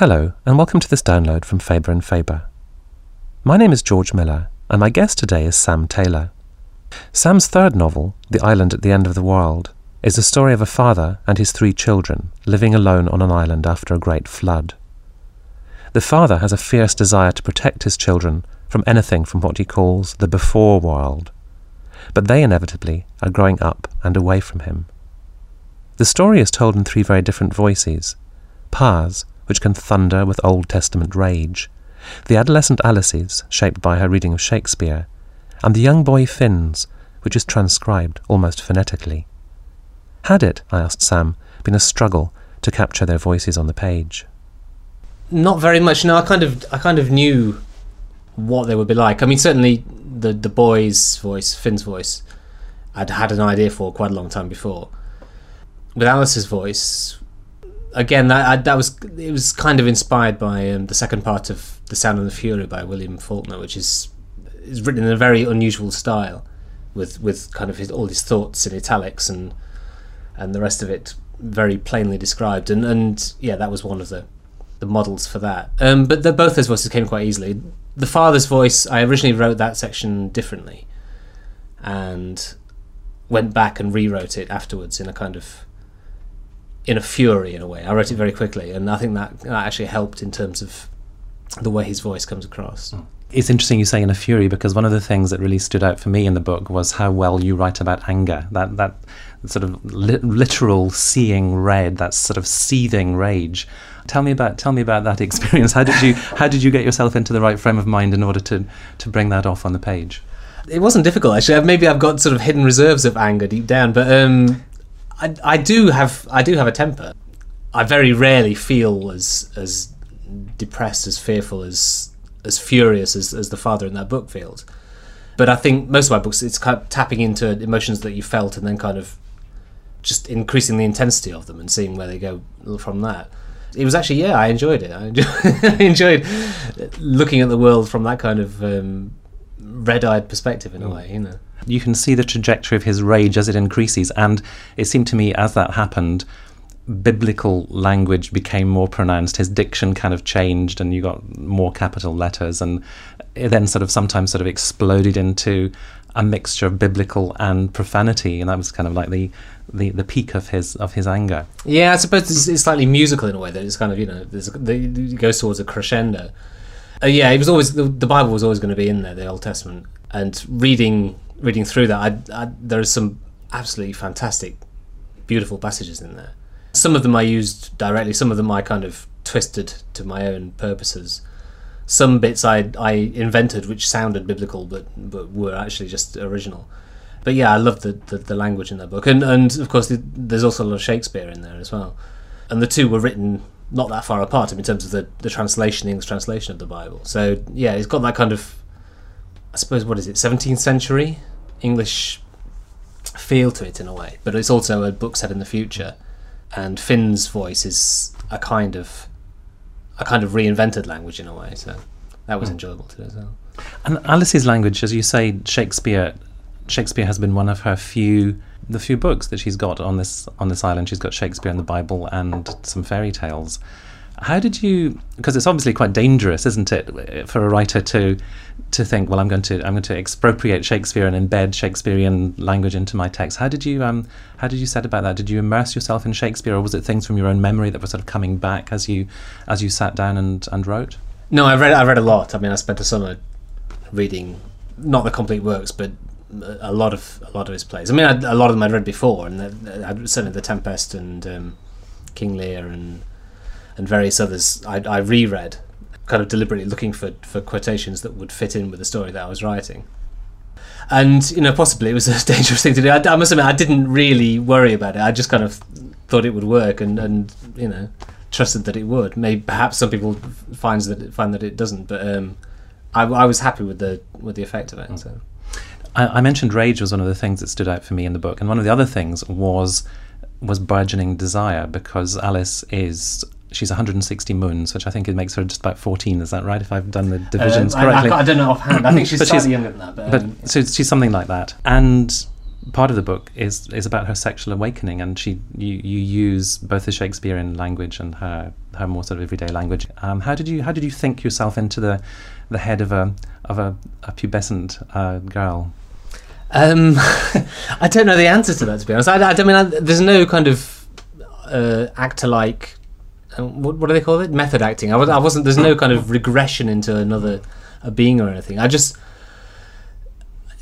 Hello, and welcome to this download from Faber and Faber. My name is George Miller, and my guest today is Sam Taylor. Sam's third novel, The Island at the End of the World, is the story of a father and his three children living alone on an island after a great flood. The father has a fierce desire to protect his children from anything from what he calls the before world, but they inevitably are growing up and away from him. The story is told in three very different voices Pa's, which can thunder with Old Testament rage, the adolescent Alice's, shaped by her reading of Shakespeare, and the young boy Finn's, which is transcribed almost phonetically. Had it, I asked Sam, been a struggle to capture their voices on the page? Not very much. No, I kind of, I kind of knew what they would be like. I mean, certainly the the boy's voice, Finn's voice, I'd had an idea for quite a long time before. With Alice's voice, again, that that was it was kind of inspired by um, the second part of The Sound and the Fury by William Faulkner, which is is written in a very unusual style, with with kind of his, all his thoughts in italics and and the rest of it very plainly described. And and yeah, that was one of the the models for that. Um, but the, both those voices came quite easily. The father's voice, I originally wrote that section differently, and went back and rewrote it afterwards in a kind of in a fury in a way. I wrote it very quickly, and I think that, that actually helped in terms of the way his voice comes across. It's interesting you say in a fury because one of the things that really stood out for me in the book was how well you write about anger. That that sort of li- literal seeing red, that sort of seething rage. Tell me about tell me about that experience. How did you how did you get yourself into the right frame of mind in order to to bring that off on the page? It wasn't difficult actually. Maybe I've got sort of hidden reserves of anger deep down, but um, I, I do have I do have a temper. I very rarely feel as as depressed, as fearful, as as furious as, as the father in that book feels. But I think most of my books, it's kind of tapping into emotions that you felt and then kind of just increasing the intensity of them and seeing where they go from that. It was actually yeah, I enjoyed it. I enjoyed, I enjoyed looking at the world from that kind of um, red-eyed perspective in a mm. way, you know. You can see the trajectory of his rage as it increases, and it seemed to me as that happened, biblical language became more pronounced. His diction kind of changed, and you got more capital letters, and it then sort of sometimes sort of exploded into a mixture of biblical and profanity, and that was kind of like the the, the peak of his of his anger. Yeah, I suppose it's, it's slightly musical in a way that it's kind of you know the, it goes towards a crescendo. Uh, yeah, it was always the, the Bible was always going to be in there, the Old Testament, and reading reading through that, I, I, there are some absolutely fantastic, beautiful passages in there. Some of them I used directly, some of them I kind of twisted to my own purposes. Some bits I I invented which sounded biblical but but were actually just original. But yeah, I love the, the, the language in that book, and and of course the, there's also a lot of Shakespeare in there as well. And the two were written not that far apart in terms of the, the translation, the English translation of the Bible. So yeah, it's got that kind of, I suppose, what is it, 17th century English feel to it in a way, but it's also a book set in the future. And Finn's voice is a kind of a kind of reinvented language in a way, so that was mm. enjoyable to do as well. And Alice's language, as you say, Shakespeare Shakespeare has been one of her few the few books that she's got on this on this island. She's got Shakespeare and the Bible and some fairy tales. How did you? Because it's obviously quite dangerous, isn't it, for a writer to to think, well, I'm going to I'm going to expropriate Shakespeare and embed Shakespearean language into my text. How did you um How did you set about that? Did you immerse yourself in Shakespeare, or was it things from your own memory that were sort of coming back as you as you sat down and and wrote? No, I read I read a lot. I mean, I spent a summer reading not the complete works, but a lot of a lot of his plays. I mean, a lot of them I'd read before, and certainly The Tempest and um, King Lear and and various others. I, I reread, kind of deliberately looking for for quotations that would fit in with the story that I was writing. And you know, possibly it was a dangerous thing to do. I, I must admit, I didn't really worry about it. I just kind of thought it would work, and and you know, trusted that it would. Maybe perhaps some people finds that find that it doesn't, but um, I, I was happy with the with the effect of it. So. I, I, mentioned rage was one of the things that stood out for me in the book, and one of the other things was was burgeoning desire because Alice is she's 160 moons, which I think it makes her just about 14. Is that right? If I've done the uh, divisions correctly, I, I, I, don't know offhand. I think she's slightly she's, younger than that, but, um, but so she's something like that, and part of the book is is about her sexual awakening, and she you, you use both the Shakespearean language and her her more sort of everyday language. Um, how did you how did you think yourself into the the head of a of a, a pubescent uh, girl? Um, I don't know the answer to that. To be honest, I, I don't mean I, there's no kind of uh, actor like. Uh, what, what do they call it? Method acting. I, was, I wasn't. There's no kind of regression into another a being or anything. I just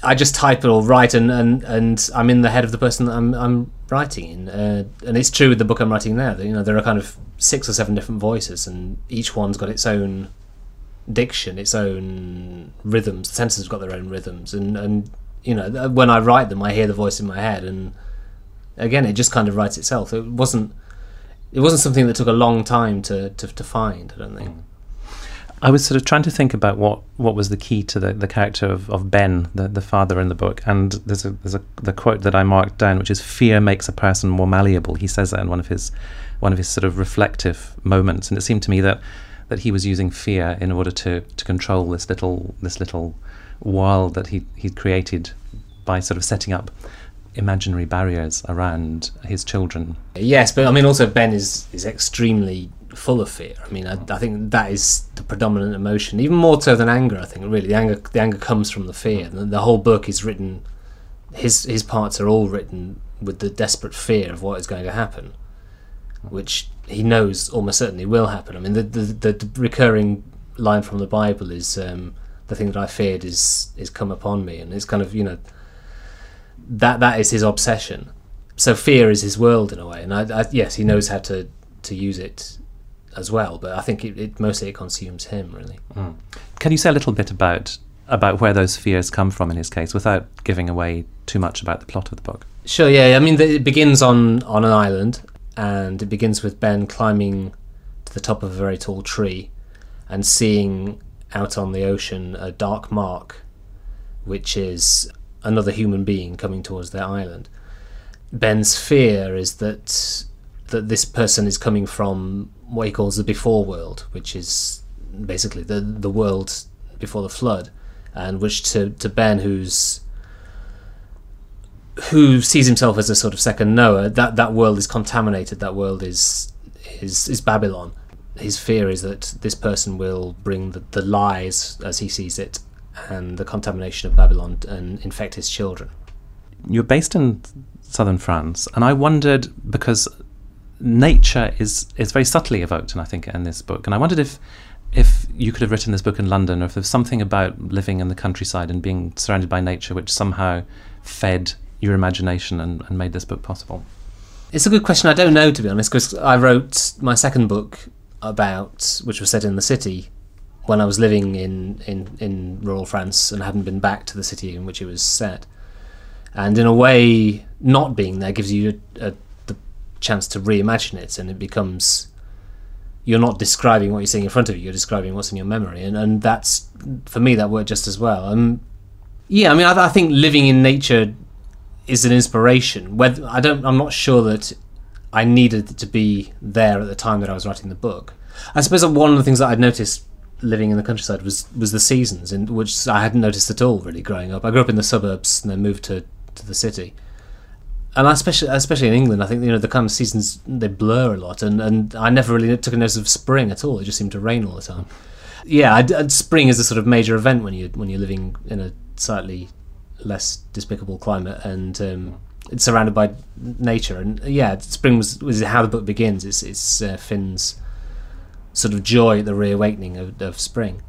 I just type it all right, and, and, and I'm in the head of the person that I'm, I'm writing in. Uh, and it's true with the book I'm writing now. That, you know, there are kind of six or seven different voices, and each one's got its own diction, its own rhythms. The sentences have got their own rhythms, and and you know, when I write them, I hear the voice in my head, and again, it just kind of writes itself. It wasn't it wasn't something that took a long time to to, to find. I don't think. Mm. I was sort of trying to think about what, what was the key to the, the character of, of Ben, the, the father in the book, and there's a there's a the quote that I marked down, which is "Fear makes a person more malleable." He says that in one of his one of his sort of reflective moments, and it seemed to me that that he was using fear in order to, to control this little this little world that he he'd created by sort of setting up imaginary barriers around his children. Yes, but I mean also Ben is is extremely full of fear. I mean, I, I, think that is the predominant emotion, even more so than anger. I think really the anger the anger comes from the fear. The, the whole book is written. His his parts are all written with the desperate fear of what is going to happen, which he knows almost certainly will happen. I mean, the the, the recurring line from the Bible is um, the thing that I feared is is come upon me, and it's kind of you know that that is his obsession. So fear is his world in a way, and I, I, yes, he knows how to to use it as well. But I think it, it mostly it consumes him really. Mm. Can you say a little bit about about where those fears come from in his case, without giving away too much about the plot of the book? Sure. Yeah. I mean, it begins on on an island, and it begins with Ben climbing to the top of a very tall tree, and seeing out on the ocean a dark mark, which is another human being coming towards their island. Ben's fear is that that this person is coming from what he calls the before world, which is basically the the world before the flood, and which to to Ben, who's who sees himself as a sort of second Noah, that that world is contaminated. That world is is is Babylon. His fear is that this person will bring the, the lies, as he sees it, and the contamination of Babylon and infect his children. You're based in southern France, and I wondered because nature is is very subtly evoked, and I think in this book. And I wondered if if you could have written this book in London, or if there's something about living in the countryside and being surrounded by nature which somehow fed your imagination and, and made this book possible. It's a good question. I don't know, to be honest, because I wrote my second book about which was set in the city when I was living in, in, in rural France and hadn't been back to the city in which it was set. And in a way, not being there gives you a, a chance to reimagine it, and it becomes you're not describing what you're seeing in front of you; you're describing what's in your memory, and and that's for me that worked just as well. Um, yeah, I mean, I, I think living in nature is an inspiration. Whether I don't, I'm not sure that I needed to be there at the time that I was writing the book. I suppose one of the things that I'd noticed living in the countryside was was the seasons, in which I hadn't noticed at all really growing up. I grew up in the suburbs and then moved to to the city, and especially especially in England, I think you know the kind of seasons they blur a lot, and, and I never really took a notice of spring at all. It just seemed to rain all the time. Yeah, I'd, I'd, spring is a sort of major event when you when you're living in a slightly less despicable climate, and um, it's surrounded by nature. And yeah, spring was, was how the book begins. It's it's uh, Finn's sort of joy at the reawakening of, of spring.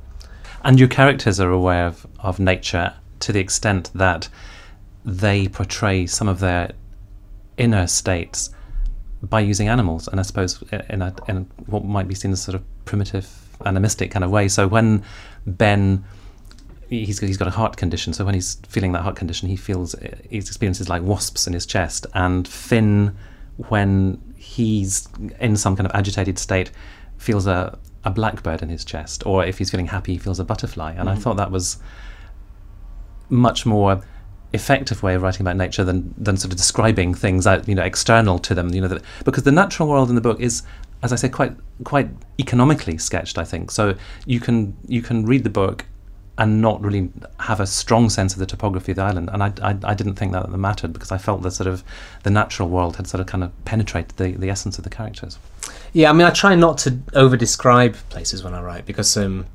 And your characters are aware of, of nature to the extent that they portray some of their inner states by using animals, and I suppose in, a, in what might be seen as sort of primitive animistic kind of way. So when Ben he's he's got a heart condition, so when he's feeling that heart condition, he feels he experiences like wasps in his chest, and Finn when he's in some kind of agitated state feels a a blackbird in his chest, or if he's feeling happy, he feels a butterfly, and mm-hmm. I thought that was much more effective way of writing about nature than than sort of describing things out you know external to them you know that, because the natural world in the book is as I say quite quite economically sketched I think so you can you can read the book and not really have a strong sense of the topography of the island. And I, I, I, didn't think that mattered because I felt that sort of the natural world had sort of kind of penetrated the, the essence of the characters. Yeah, I mean, I try not to over describe places when I write because um,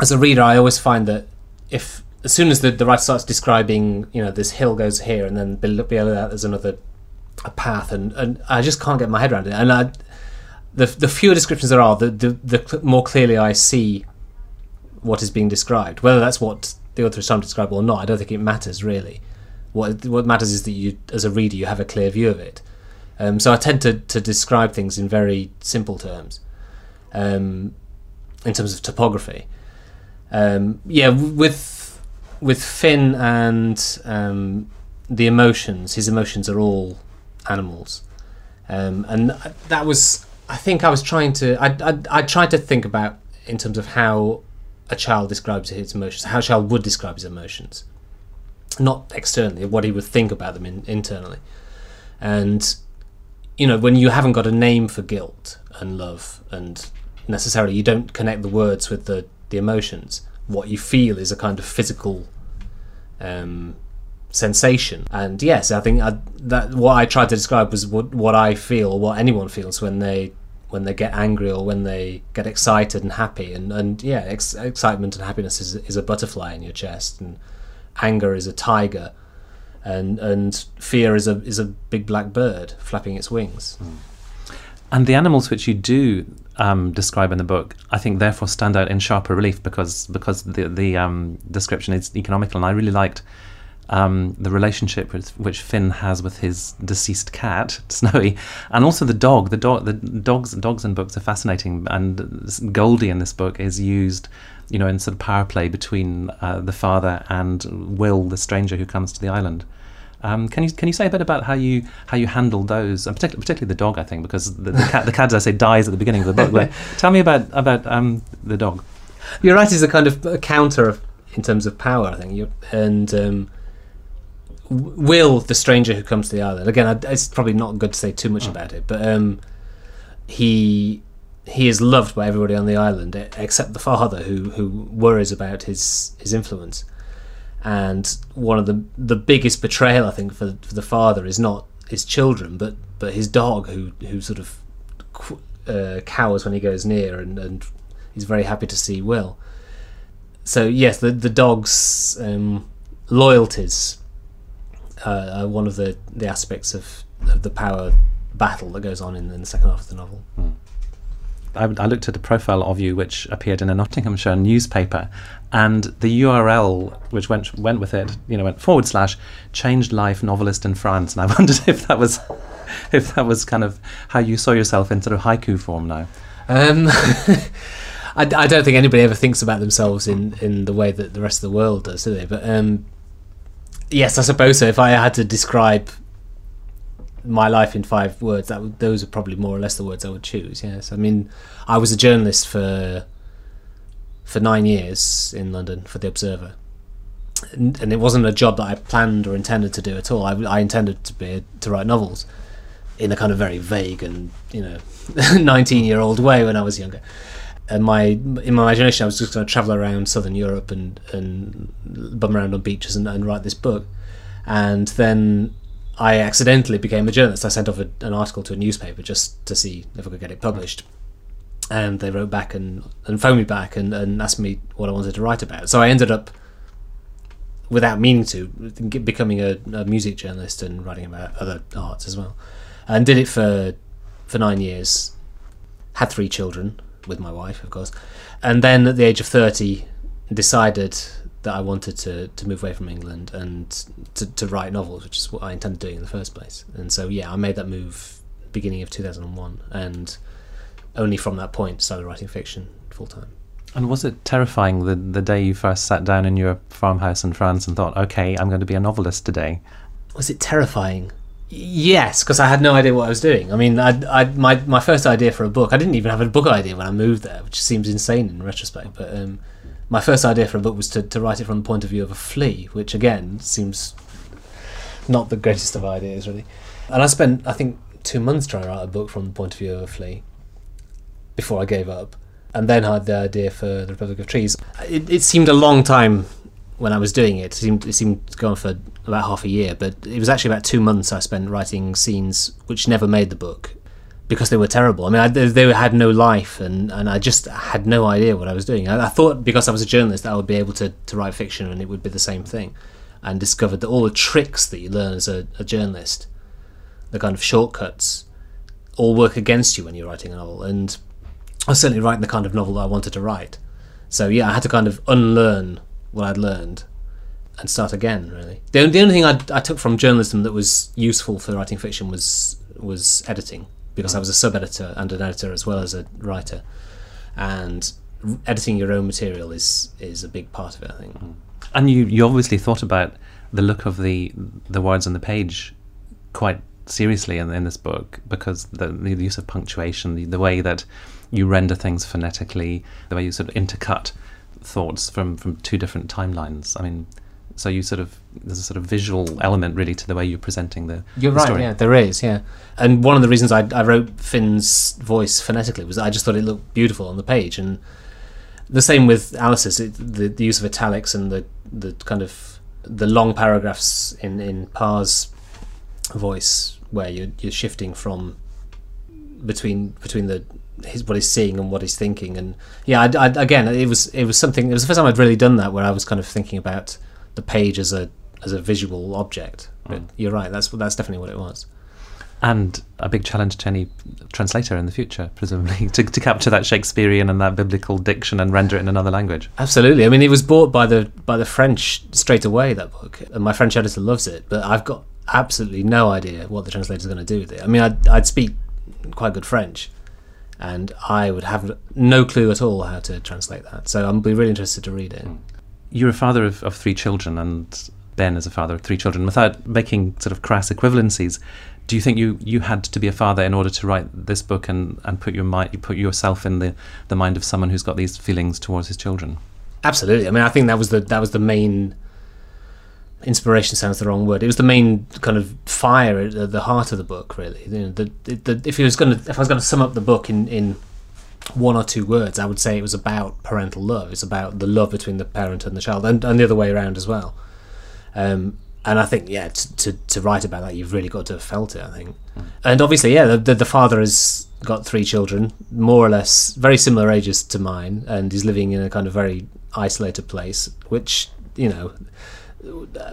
as a reader, I always find that if as soon as the, the writer starts describing, you know, this hill goes here and then below that there's another a path, and, and I just can't get my head around it. And I, the the fewer descriptions there are, the, the the more clearly I see what is being described. Whether that's what the author is trying to describe or not, I don't think it matters really. What what matters is that you, as a reader, you have a clear view of it. Um, so I tend to, to describe things in very simple terms, um, in terms of topography. Um, yeah, with with Finn and um, the emotions, his emotions are all animals, um, and that was I think I was trying to I, I I tried to think about in terms of how a child describes his emotions, how a child would describe his emotions, not externally, what he would think about them in, internally. And, you know, when you haven't got a name for guilt and love, and necessarily you don't connect the words with the, the emotions, what you feel is a kind of physical um, sensation. And yes, I think I, that what I tried to describe was what, what I feel, or what anyone feels when they when they get angry or when they get excited and happy and and yeah ex- excitement and happiness is is a butterfly in your chest and anger is a tiger and and fear is a is a big black bird flapping its wings mm. and the animals which you do um, describe in the book, I think therefore stand out in sharper relief because because the the um, description is economical, and I really liked um, the relationship with, which Finn has with his deceased cat Snowy, and also the dog. The dog, the dogs, dogs in books are fascinating, and Goldie in this book is used, you know, in sort of power play between uh, the father and Will, the stranger who comes to the island. Um, can you can you say a bit about how you how you handle those, and particularly, particularly the dog, I think, because the, the cat the cat, as I say, dies at the beginning of the book. Like, tell me about about um, the dog. You're right; it's a kind of a counter in terms of power, I think, you and. Um, Will, the stranger who comes to the island, again, it's probably not good to say too much oh. about it, but um, he he is loved by everybody on the island except the father, who who worries about his his influence. And one of the the biggest betrayal, I think, for, for the father is not his children, but but his dog, who who sort of uh, cowers when he goes near, and, and he's very happy to see Will. So yes, the the dog's um, loyalties uh, one of the, the aspects of, of the power battle that goes on in, in the second half of the novel. Hmm. I, I, looked at a profile of you which appeared in a Nottinghamshire newspaper, and the URL which went went with it, you know, went forward slash changed life novelist in France, and I wondered if that was if that was kind of how you saw yourself in sort of haiku form now. Um, I, I, don't think anybody ever thinks about themselves in, in the way that the rest of the world does, do they? But um, yes, I suppose so. If I had to describe my life in five words, that those are probably more or less the words I would choose. Yes, I mean, I was a journalist for for nine years in London for the Observer, and, and it wasn't a job that I planned or intended to do at all. I, I intended to be to write novels in a kind of very vague and you know, nineteen year old way when I was younger and my in my imagination, I was just going to travel around southern Europe and and bum around on beaches and, and write this book. And then I accidentally became a journalist. I sent off a, an article to a newspaper just to see if I could get it published. And they wrote back and, and phoned me back and, and asked me what I wanted to write about. So I ended up, without meaning to, becoming a, a music journalist and writing about other arts as well. And did it for for nine years. Had three children with my wife, of course. And then at the age of 30, decided that I wanted to, to move away from England and to, to write novels, which is what I intended doing in the first place. And so, yeah, I made that move beginning of 2001 and only from that point started writing fiction full time. And was it terrifying the, the day you first sat down in your farmhouse in France and thought, okay, I'm going to be a novelist today? Was it terrifying? Yes, because I had no idea what I was doing. I mean, I, I, my my first idea for a book, I didn't even have a book idea when I moved there, which seems insane in retrospect. But um, my first idea for a book was to, to write it from the point of view of a flea, which again seems not the greatest of ideas, really. And I spent, I think, two months trying to write a book from the point of view of a flea before I gave up. and then had the idea for the Republic of Trees. It, it seemed a long time when I was doing it. It seemed it seemed to go on for about half a year, but it was actually about two months I spent writing scenes which never made the book because they were terrible. I mean, I, they had no life, and, and I just had no idea what I was doing. I, I thought because I was a journalist that I would be able to, to write fiction and it would be the same thing, and discovered that all the tricks that you learn as a, a journalist, the kind of shortcuts, all work against you when you're writing a novel. And I was certainly writing the kind of novel that I wanted to write. So yeah, I had to kind of unlearn what I'd learned and start again. Really, the, the only thing I, I took from journalism that was useful for writing fiction was was editing because I was a sub editor and an editor as well as a writer, and editing your own material is is a big part of it. I think. Mm. And you you obviously thought about the look of the the words on the page quite seriously in, in this book because the, the use of punctuation, the, the way that you render things phonetically, the way you sort of intercut thoughts from from two different timelines. I mean, so you sort of there's a sort of visual element really to the way you're presenting the. You're the right. Story. Yeah, there is. Yeah, and one of the reasons I, I wrote Finn's voice phonetically was I just thought it looked beautiful on the page, and the same with Alice's. It, the, the use of italics and the the kind of the long paragraphs in in Pa's voice where you're you're shifting from between between the his what he's seeing and what he's thinking and yeah I, I, again it was it was something it was the first time I'd really done that where I was kind of thinking about the page as a as a visual object. But mm. you're right. That's that's definitely what it was. And a big challenge to any translator in the future, presumably, to, to capture that Shakespearean and that biblical diction and render it in another language. Absolutely. I mean, it was bought by the by the French straight away. That book, and my French editor loves it. But I've got absolutely no idea what the translator's going to do with it. I mean, I'd, I'd speak quite good French, and I would have no clue at all how to translate that. So I'm be really interested to read it. Mm you're a father of, of three children, and Ben is a father of three children. Without making sort of crass equivalencies, do you think you, you had to be a father in order to write this book and, and put your mind, put yourself in the, the mind of someone who's got these feelings towards his children? Absolutely. I mean, I think that was the that was the main inspiration. Sounds the wrong word. It was the main kind of fire at the heart of the book. Really, you know, the, the, if he was going to if I was going to sum up the book in in one or two words, I would say it was about parental love. It's about the love between the parent and the child, and, and the other way around as well. Um, and I think, yeah, to, to, to, write about that, you've really got to have felt it. I think, mm. and obviously, yeah, the, the, the father has got three children, more or less very similar ages to mine, and he's living in a kind of very isolated place, which you know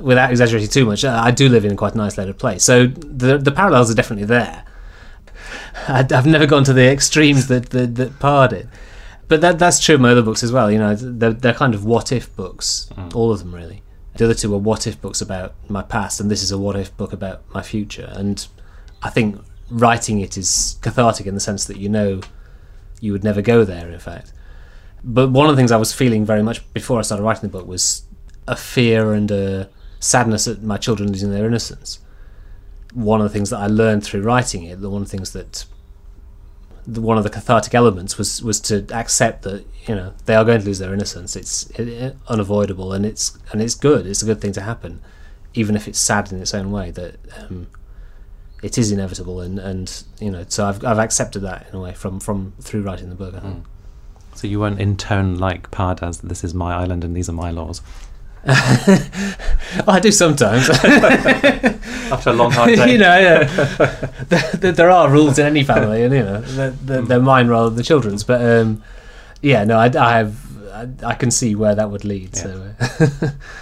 without exaggerating too much, I do live in quite an isolated place. So the the parallels are definitely there. I've never gone to the extremes that that, that did. But that that's true of my other books as well. You know, they're, they're kind of what if books, mm. all of them really. The other two are what if books about my past, and this is a what if book about my future. And I think writing it is cathartic in the sense that you know you would never go there, in fact. But one of the things I was feeling very much before I started writing the book was a fear and a sadness at my children losing their innocence one of the things that I learned through writing it, the one of the things that the, one of the cathartic elements was was to accept that you know they are going to lose their innocence. It's it, it, unavoidable, and it's and it's good. It's a good thing to happen, even if it's sad in its own way. That um, it is inevitable, and and you know, so I've I've accepted that in a way from from through writing the book. I think. Mm. So you weren't in tone like Pa does. This is my island, and these are my laws. I do sometimes. After a long hard day. you know, yeah. there, there, are rules in any family, and you know, they're, they're, they're mine rather than the children's. But um, yeah, no, I, I have, I, I, can see where that would lead. Yeah. So.